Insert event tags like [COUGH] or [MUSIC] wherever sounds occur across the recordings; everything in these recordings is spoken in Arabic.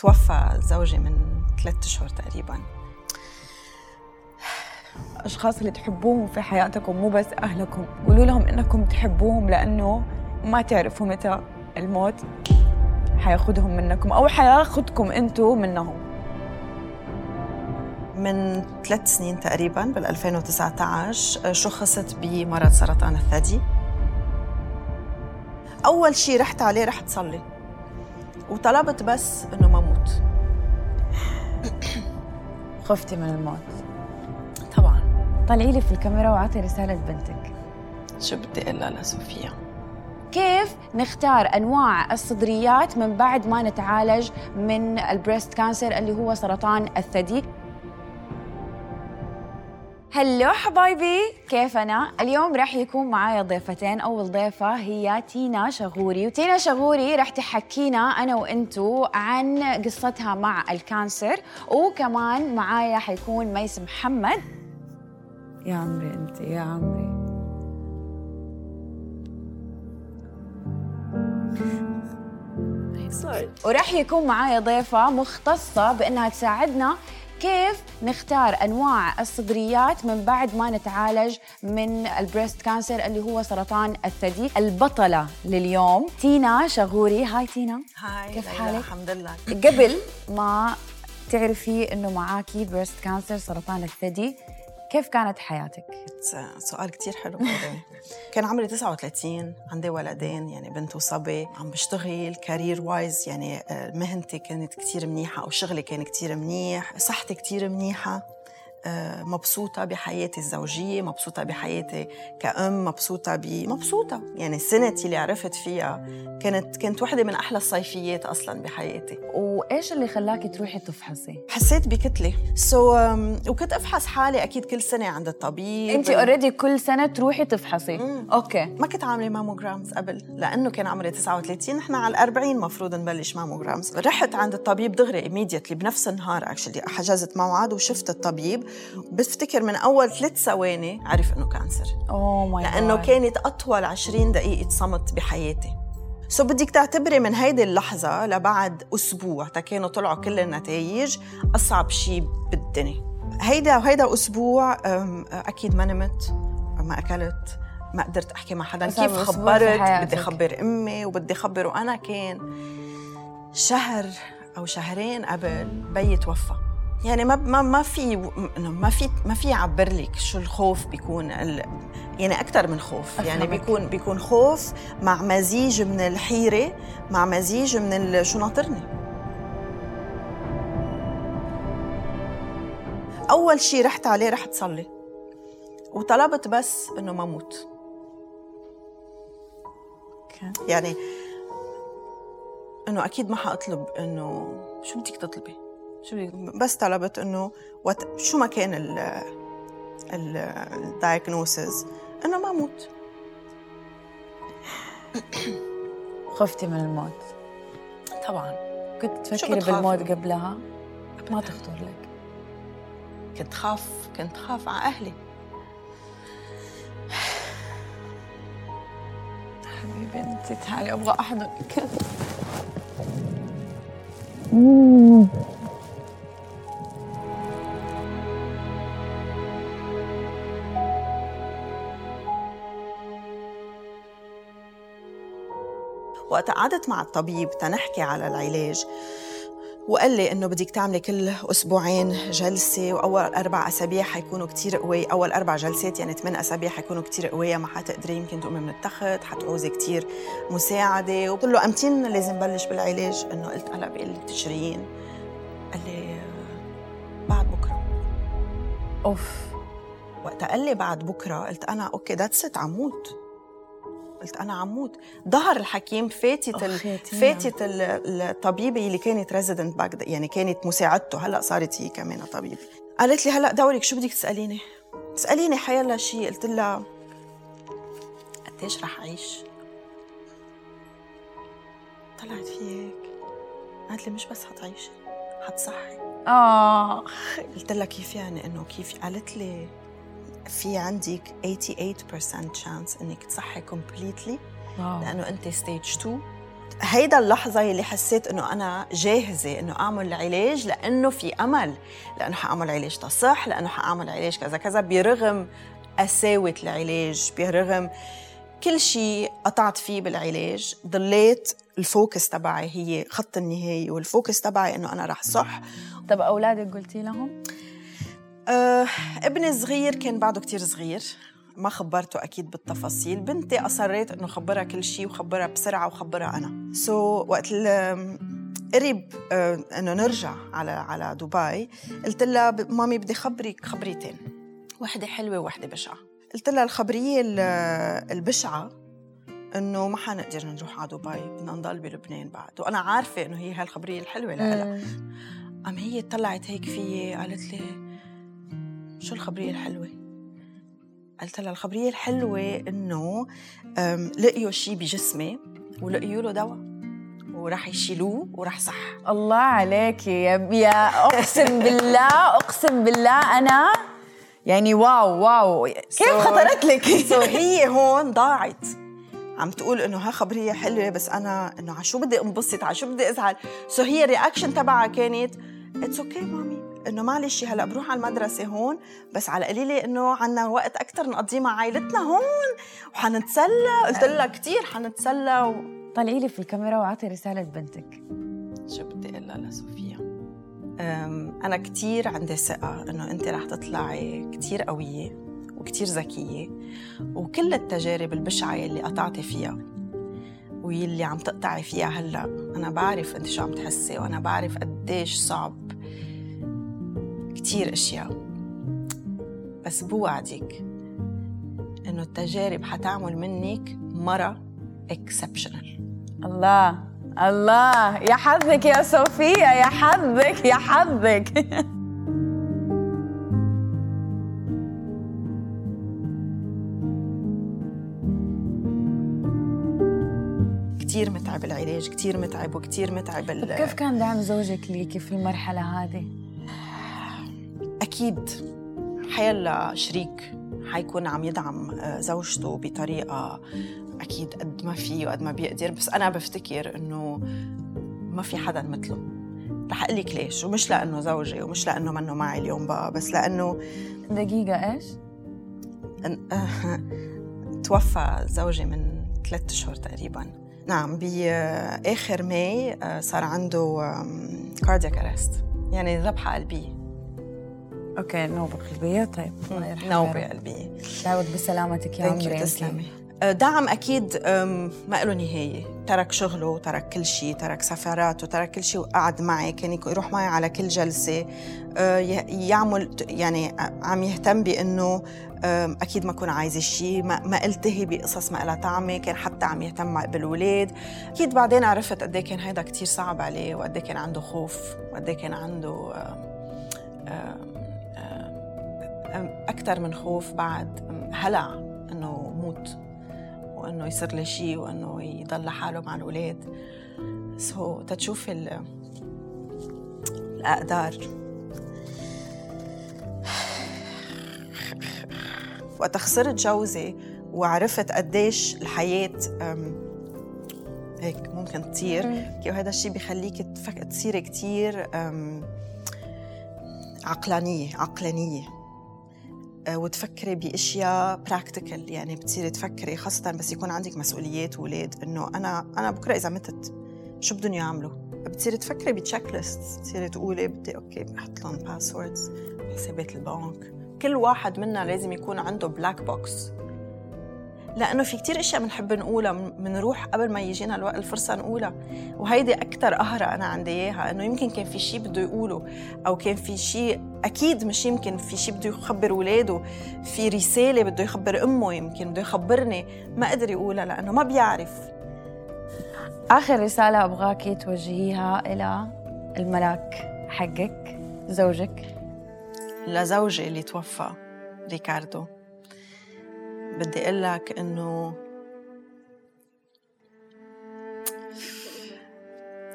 توفى زوجي من ثلاثة أشهر تقريبا. الاشخاص اللي تحبوهم في حياتكم مو بس أهلكم. قولوا لهم إنكم تحبوهم لأنه ما تعرفوا متى الموت حياخذهم منكم أو حياخذكم أنتم منهم. من ثلاث سنين تقريبا بال 2019 شخصت بمرض سرطان الثدي. أول شيء رحت عليه رحت صلي وطلبت بس إنه ما موت. [COUGHS] خفتي من الموت. طبعا. طلعي لي في الكاميرا وعطي رسالة بنتك. شو بدي أقول لصوفيا كيف نختار أنواع الصدريات من بعد ما نتعالج من ال breast cancer اللي هو سرطان الثدي؟ hello حبايبي كيف أنا اليوم راح يكون معايا ضيفتين. أول ضيفة هي تينا شغوري وتينا شغوري راح تحكينا أنا وأنتو عن قصتها مع ال cancer وكمان معايا حيكون ميس محمد. يا عمري أنت يا عمري. وراح يكون معايا ضيفة مختصة بأنها تساعدنا كيف نختار أنواع الصدريات من بعد ما نتعالج من ال breast cancer اللي هو سرطان الثدي؟ البطلة لليوم تينا شغوري. hi تينا. hi كيف حالك؟ الحمد لله. قبل ما تعرفي إنه معاكي breast cancer سرطان الثدي كيف كانت حياتك؟ سؤال كتير حلو. [LAUGHS] كان عمري 39 عندي ولدين يعني بنت وصبي. عم بشتغل career wise يعني آه، مهنتي كانت كتير منيحة أو شغلي كان كتير منيح صحتي كتير منيحة. مبسوطة بحياتي الزوجية مبسوطة بحياتي كأم مبسوطة ب مبسوطة. يعني سنتي اللي عرفت فيها كانت كانت وحدة من أحلى الصيفيات أصلا بحياتي. وإيش اللي خلاكي تروحي تفحصي؟ حسيت بكتلة. so, وكنت أفحص حالي أكيد كل سنة عند الطبيب. انت already كل سنة تروحي تفحصي؟ مم. okay. ما كنت عاملة mammograms قبل لأنه كان عمري 39 نحن على ال 40 المفروض نبلش mammograms رحت عند الطبيب دغري immediately بنفس النهار actually حجزت موعد وشفت الطبيب. بفتكر من أول ثلاث ثواني عرف إنه cancer oh my لأنه كانت أطول 20 دقيقة صمت بحياتي. so بدك تعتبري من هيدي اللحظة لبعد أسبوع تا كانوا طلعوا كل النتائج أصعب شيء بالدنيا. هيدا وهيدا أسبوع أم، أكيد ما نمت ما أكلت ما قدرت أحكي مع حدا. كيف خبرت. بدي أخبر أمي وبدي أخبر وأنا كان. شهر أو شهرين قبل بيي توفى يعني ما ما ما في ما في ما في يعبر لك شو الخوف بيكون ال... يعني أكثر من خوف. يعني. بيكون بيكون خوف مع مزيج من الحيرة مع مزيج من ال... شو ناطرني. أول شيء رحت عليه رحت صلي وطلبت بس إنه ما موت. يعني إنه أكيد ما حأطلب إنه شو بدك تطلبي؟ شو بدك بس طلبت إنه what شو ما كان ال ال ال diagnosis إنه ما موت. خفتي من الموت. طبعا. كنت تفكري؟ بالموت قبلها؟ ما تخطر لك. كنت خاف كنت خاف على أهلي. حبيبي أنت تعالي أبغى احضنك وقت قعدت مع الطبيب تنحكي على العلاج. وقال لي إنه بدك تعملي كل أسبوعين جلسة وأول أربع أسابيع حيكونوا كتير قوي. أول أربع جلسات يعني ثمان أسابيع حيكونوا كتير قويه ما حتقدري يمكن تقومي من التخت حتعوزي كتير مساعدة. وقلت له أمتين لازم بلش بالعلاج؟ إنه قلت هلا بقول لك تشرين قال لي بعد بكرة. أوف. وقت قال لي بعد بكرة قلت أنا okay that's it عموت. قلت أنا عموت ظهر الحكيم فاتت ال... فاتت ال- الطبيبه اللي كانت resident back يعني كانت مساعدته هلأ صارت هي كمان طبيبة. قالت لي هلأ دورك شو بدك تسأليني؟ تسأليني حيلا شيء قلت لها قديش رح أعيش؟ طلعت في هيك قالت لي مش بس حتعيشي حتصحي. آه. قلت لها كيف يعني إنه كيف؟ قالت لي في عندك 88% chance إنك تصحي completely. واو. لأنه أنت stage 2 هيدا اللحظة اللي حسيت إنه أنا جاهزة إنه أعمل العلاج لأنه في أمل. لأنه حأعمل علاج تصح لأنه حأعمل علاج كذا كذا. برغم قساوة العلاج برغم كل شيء قطعت فيه بالعلاج ضليت ال focus تبعي هي خط النهاية وال focus تبعي إنه أنا رح صح. طب أولادك قلتي لهم؟ أه ابني الصغير كان بعده كتير صغير. ما خبرته أكيد بالتفاصيل. بنتي أصريت إنه خبرها كل شيء وخبرها بسرعة وخبرها أنا. so so, وقت قريب آه، إنه نرجع على على دبي قلت لها مامي بدي خبرك خبريتين. وحدة حلوة وحده بشعة. قلت لها الخبرية البشعة إنه ما حنقدر نروح على دبي بدنا نضل بلبنان بعد. وأنا عارفة إنه هي هالخبرية الحلوة لها. ام هي طلعت هيك فيي قالت لي شو الخبرية الحلوة؟ قلت لها الخبرية الحلوة إنه لقيوا شيء بجسمي ولقيوا له دواء وراح يشيلوه وراح صح. الله عليك يا يا أقسم بالله أقسم بالله أنا يعني wow wow. كيف so, خطرت لك؟ so so هي هون ضاعت. عم تقول إنه ها خبرية حلوة بس أنا إنه على شو بدي أنبسط على شو بدي أزعل. so so هي ال reaction تبعها كانت it's okay mommy إنه معلش هلا بروح على المدرسة هون بس على قليلة إنه عنا وقت أكثر نقضيه مع عائلتنا هون. وحنتسلى. قلت لها كثير حنتسلى و... طلعي لي في الكاميرا واعطي رسالة بنتك شو بدي أقول لها لصوفيا أنا كثير عندي ثقة إنه أنت رح تطلعي كثير قوية وكثير ذكية وكل التجارب البشعة اللي قطعتي فيها واللي عم تقطعي فيها هلا. أنا بعرف أنت شو عم تحسي وأنا بعرف قديش صعب كتير أشياء. بس بوعدك إنه التجارب حتعمل منك مرة اكسبشنال الله الله. يا حظك يا صوفيا يا حظك يا حظك. [LAUGHS] كثير متعب العلاج كثير متعب وكثير متعب كيف كان دعم زوجك ليكي في المرحلة هذه؟ أكيد حيلا شريك حيكون عم يدعم آه، زوجته بطريقة أكيد قد ما فيه وقد ما بيقدر. بس أنا بفتكر إنه ما في حدا مثله. رح أقول لك ليش. ومش لأنه زوجي ومش لأنه منه معي اليوم بقى بس لأنه دقيقة إيش؟ [LAUGHS] توفى زوجي من ثلاثة أشهر تقريبا. نعم بآخر May آه، صار عنده cardiac arrest يعني ذبحة قلبية. okay نوبة قلبية. طيب نوبة قلبية. دعوت بسلامتك يا عمري. تسلمي. أه، دعم أكيد ما له نهاية. ترك شغله ترك كل شيء ترك سفراته ترك كل شيء وقعد معي كان يروح معي على كل جلسة. أه، يعمل يعني عم يهتم بأنه أكيد ما أكون عايزة شيء. ما, ما ألتهي بقصص ما لها طعمة. كان حتى عم يهتم بالاولاد أكيد بعدين عرفت قد إيه كان هيدا كثير صعب عليه وقد إيه كان عنده خوف وقد إيه كان عنده أكثر من خوف بعد هلع إنه موت وإنه يصير لي شيء وإنه يضل لحاله مع الأولاد. سو so, تتشوف الأقدار. وقت خسرت جوزي وعرفت قديش الحياة هيك ممكن تطير. وهذا الشيء بخليك تصيري كثير عقلانية عقلانية. وتفكري بأشياء practical يعني بتصيري تفكري خاصة بس يكون عندك مسؤوليات واولاد إنه أنا أنا بكرة إذا متت شو بدهم يعملوا؟ بتصيري تفكري ب checklist بتصيري تقولي بدي okay بحط لهم passwords حسابات البنك. كل واحد منا لازم يكون عنده black box لأنه في كتير أشياء بنحب نقولها بنروح قبل ما يجينا الوقت الفرصة نقولها. وهيدي أكثر قهرة أنا عندي إياها إنه يمكن كان في شيء بده يقوله أو كان في شيء أكيد مش يمكن في شيء بده يخبر اولاده في رسالة بده يخبر أمه يمكن بده يخبرني. ما قدر يقولها لأنه ما بيعرف. آخر رسالة ابغاكي توجهيها إلى الملاك حقك زوجك. لزوجي اللي توفى ريكاردو. بدي أقول لك إنه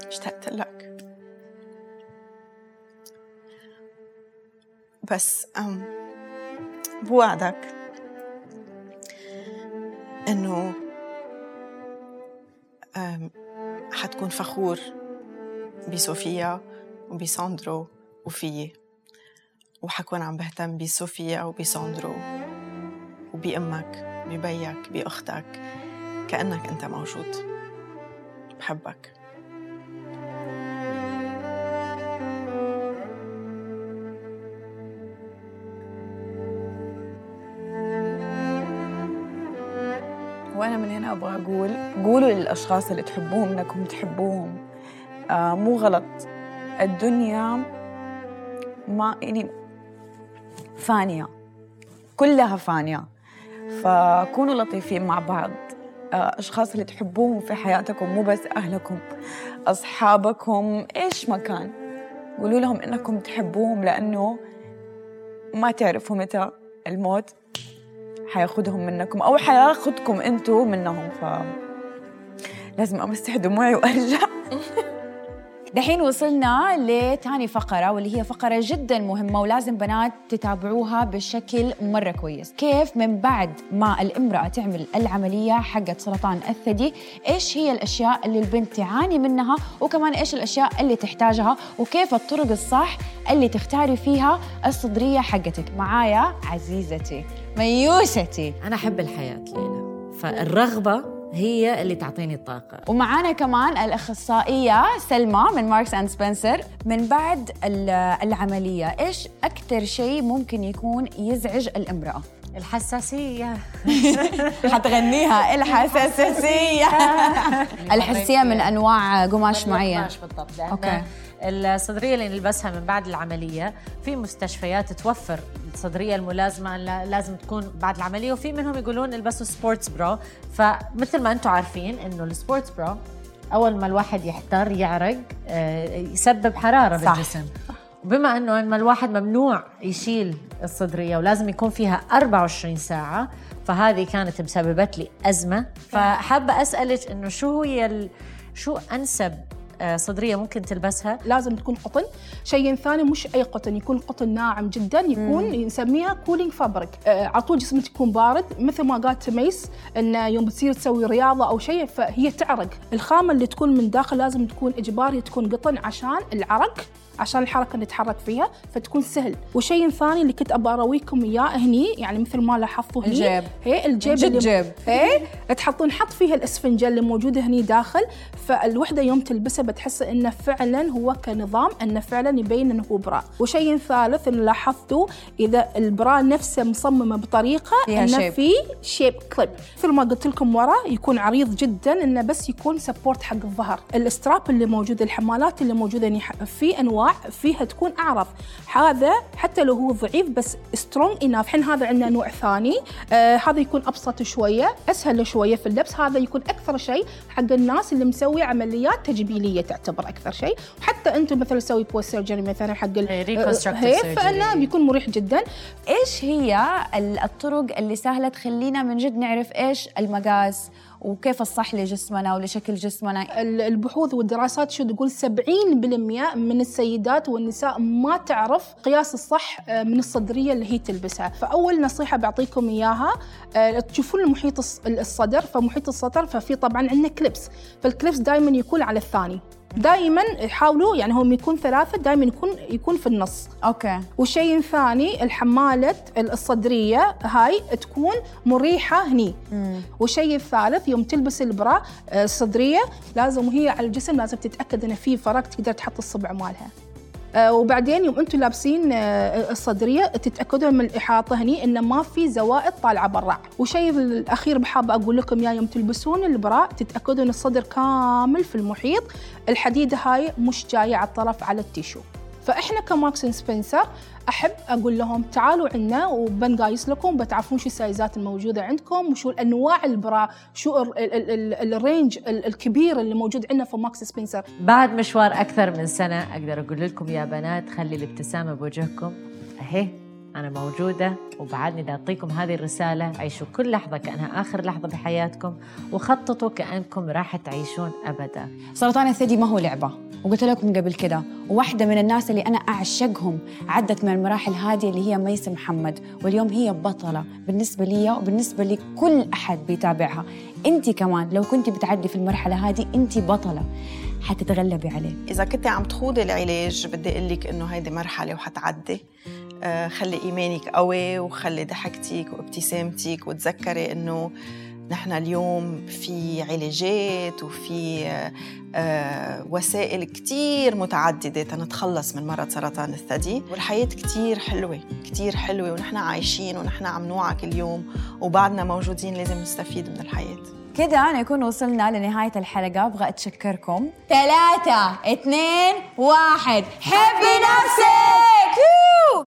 اشتقت لك. بس بوعدك إنه حتكون فخور بصوفيا وبساندرو وفيي وحكون عم بهتم بصوفيا وبساندرو. وبأمك ببيك بأختك كأنك أنت موجود. بحبك. وأنا من هنا أبغى أقول قولوا للأشخاص اللي تحبوهم إنكم تحبوهم. آه مو غلط. الدنيا ما يعني فانية. كلها فانية. فكونوا لطيفين مع بعض. آه أشخاص اللي تحبوهم في حياتكم مو بس أهلكم أصحابكم إيش ما كان. قولوا لهم إنكم تحبوهم لأنه ما تعرفوا متى الموت حياخدهم منكم أو حياخدكم أنتوا منهم. ف لازم امسح دموعي وأرجع. [LAUGHS] دحين وصلنا لتاني فقرة واللي هي فقرة جدا مهمة ولازم بنات تتابعوها بشكل مرة كويس. كيف من بعد ما الامرأة تعمل العملية حقت سرطان الثدي إيش هي الأشياء اللي البنت تعاني منها وكمان إيش الأشياء اللي تحتاجها وكيف الطرق الصح اللي تختاري فيها الصدرية حقتك. معايا عزيزتي ميوستي أنا أحب الحياة ليلى. فالرغبة هي اللي تعطيني الطاقة. ومعانا كمان الأخصائية سلمى من ماركس أند سبنسر. من بعد العملية إيش أكثر شيء ممكن يكون يزعج الامرأة؟ الحساسية. [LAUGHS] حتغنيها. الحساسية. [LAUGHS] الحساسية من أنواع قماش معين. قماش بالضبط okay. الصدرية اللي نلبسها من بعد العملية في مستشفيات توفر الصدرية الملازمة لازم تكون بعد العملية وفي منهم يقولون البسوا sports bra فمثل ما أنتم عارفين إنه ال sports bra أول ما الواحد يحتر يعرق آه، يسبب حرارة صح. بالجسم. وبما إنه لما الواحد ممنوع يشيل الصدرية ولازم يكون فيها 24 ساعة فهذه كانت مسببت لي أزمة. فحابة أسألك إنه شو هي شو أنسب آه، صدرية ممكن تلبسها. لازم تكون قطن. شيء ثاني مش أي قطن يكون قطن ناعم جدا يكون مم. نسميها cooling fabric آه على طول جسمك يكون بارد مثل ما قالت ميس إن يوم بتصير تسوي رياضة أو شيء فهي تعرق. الخامة اللي تكون من داخل لازم تكون إجباري تكون قطن عشان العرق. عشان الحركة نتحرك فيها فتكون سهل. وشيء ثاني اللي كنت ابى اراويكم إياه هني يعني مثل ما لاحظتوا هني الجيب. هي الجيب اللي جيب. هي تحطون حط فيها الإسفنجة اللي موجودة هني داخل. فالوحدة يوم تلبسها بتحس إنه فعلا هو كنظام إنه فعلا يبين إنه هو bra. وشيء ثالث ان لاحظتوا إذا ال bra نفسه مصممة بطريقة إنه في shape clip مثل ما قلت لكم ورا يكون عريض جدا إنه بس يكون support حق الظهر. ال strap اللي موجود الحمالات اللي موجودة في أنواع فيها تكون اعرض هذا حتى لو هو ضعيف بس strong enough الحين هذا عندنا نوع ثاني. آه هذا يكون أبسط شوية أسهل شوية في اللبس. هذا يكون أكثر شيء حق الناس اللي مسوي عمليات تجميليه تعتبر أكثر شيء. وحتى أنتم مثلا تسوي post surgery مثلا حق هي فانه بيكون مريح جدا. إيش هي الطرق اللي سهلة تخلينا من جد نعرف إيش المقاس وكيف الصح لجسمنا ولشكل جسمنا؟ البحوث والدراسات شو تقول 70% من السيدات والنساء ما تعرف قياس الصح آه، من الصدرية اللي هي تلبسها. فأول نصيحة بعطيكم إياها آه، تشوفون المحيط الصدر. فمحيط الصدر ففي طبعا عندنا clips فال clips دائما يكون على الثاني. دائما حاولوا يعني هم يكون ثلاثة دائما يكون يكون في النص. أوكي. وشيء ثاني الحمالة الصدرية هاي تكون مريحة هني. والشيء الثالث يوم تلبس ال bra آه، الصدرية لازم وهي على الجسم لازم تتأكد ان في فراغ تقدر تحط الصبع مالها. وبعدين يوم أنتم لابسين آه، الصدرية تتاكدوا من الإحاطة هني انه ما في زوائد طالعة برا. وشيء الأخير بحابه أقول لكم يا يوم تلبسون ال bra تتاكدوا ان الصدر كامل في المحيط. الحديده هاي مش جاية على الطرف على ال tissue. فإحنا ك Marks & Spencer أحب أقول لهم تعالوا عنا وبنقايس لكم بتعرفون شو السايزات الموجودة عندكم وشو انواع ال bra شو ال range الكبير اللي موجود عندنا في Marks & Spencer. بعد مشوار أكثر من سنة أقدر أقول لكم يا بنات خلي الابتسامة بوجهكم. أهي أنا موجودة وبعدني بدي أعطيكم هذه الرسالة. عيشوا كل لحظة كأنها آخر لحظة بحياتكم وخططوا كأنكم راح تعيشون أبدا. سرطان الثدي ما هو لعبة. وقلت لكم قبل كده وواحدة من الناس اللي أنا أعشقهم عدت من المراحل هذه اللي هي ميس محمد واليوم هي بطلة بالنسبة لي وبالنسبة لكل أحد بيتابعها. انت كمان لو كنت بتعدي في المرحلة هذه انت بطلة حتتغلبي عليه. إذا كنت عم تخوضي العلاج بدي أقول لك إنه هيدي مرحلة وحتعدي. آه، خلي إيمانك قوي وخلي ضحكتك وابتسامتك وتذكري إنه نحن اليوم في علاجات وفي آه، وسائل كتير متعددة تنتخلص من مرض سرطان الثدي والحياة كتير حلوة كتير حلوة ونحن عايشين ونحن عم نوعى كل يوم وبعدنا موجودين لازم نستفيد من الحياة. كده نكون وصلنا لنهاية الحلقة أبغى أتشكركم. ثلاثة اثنين واحد. حبي نفسك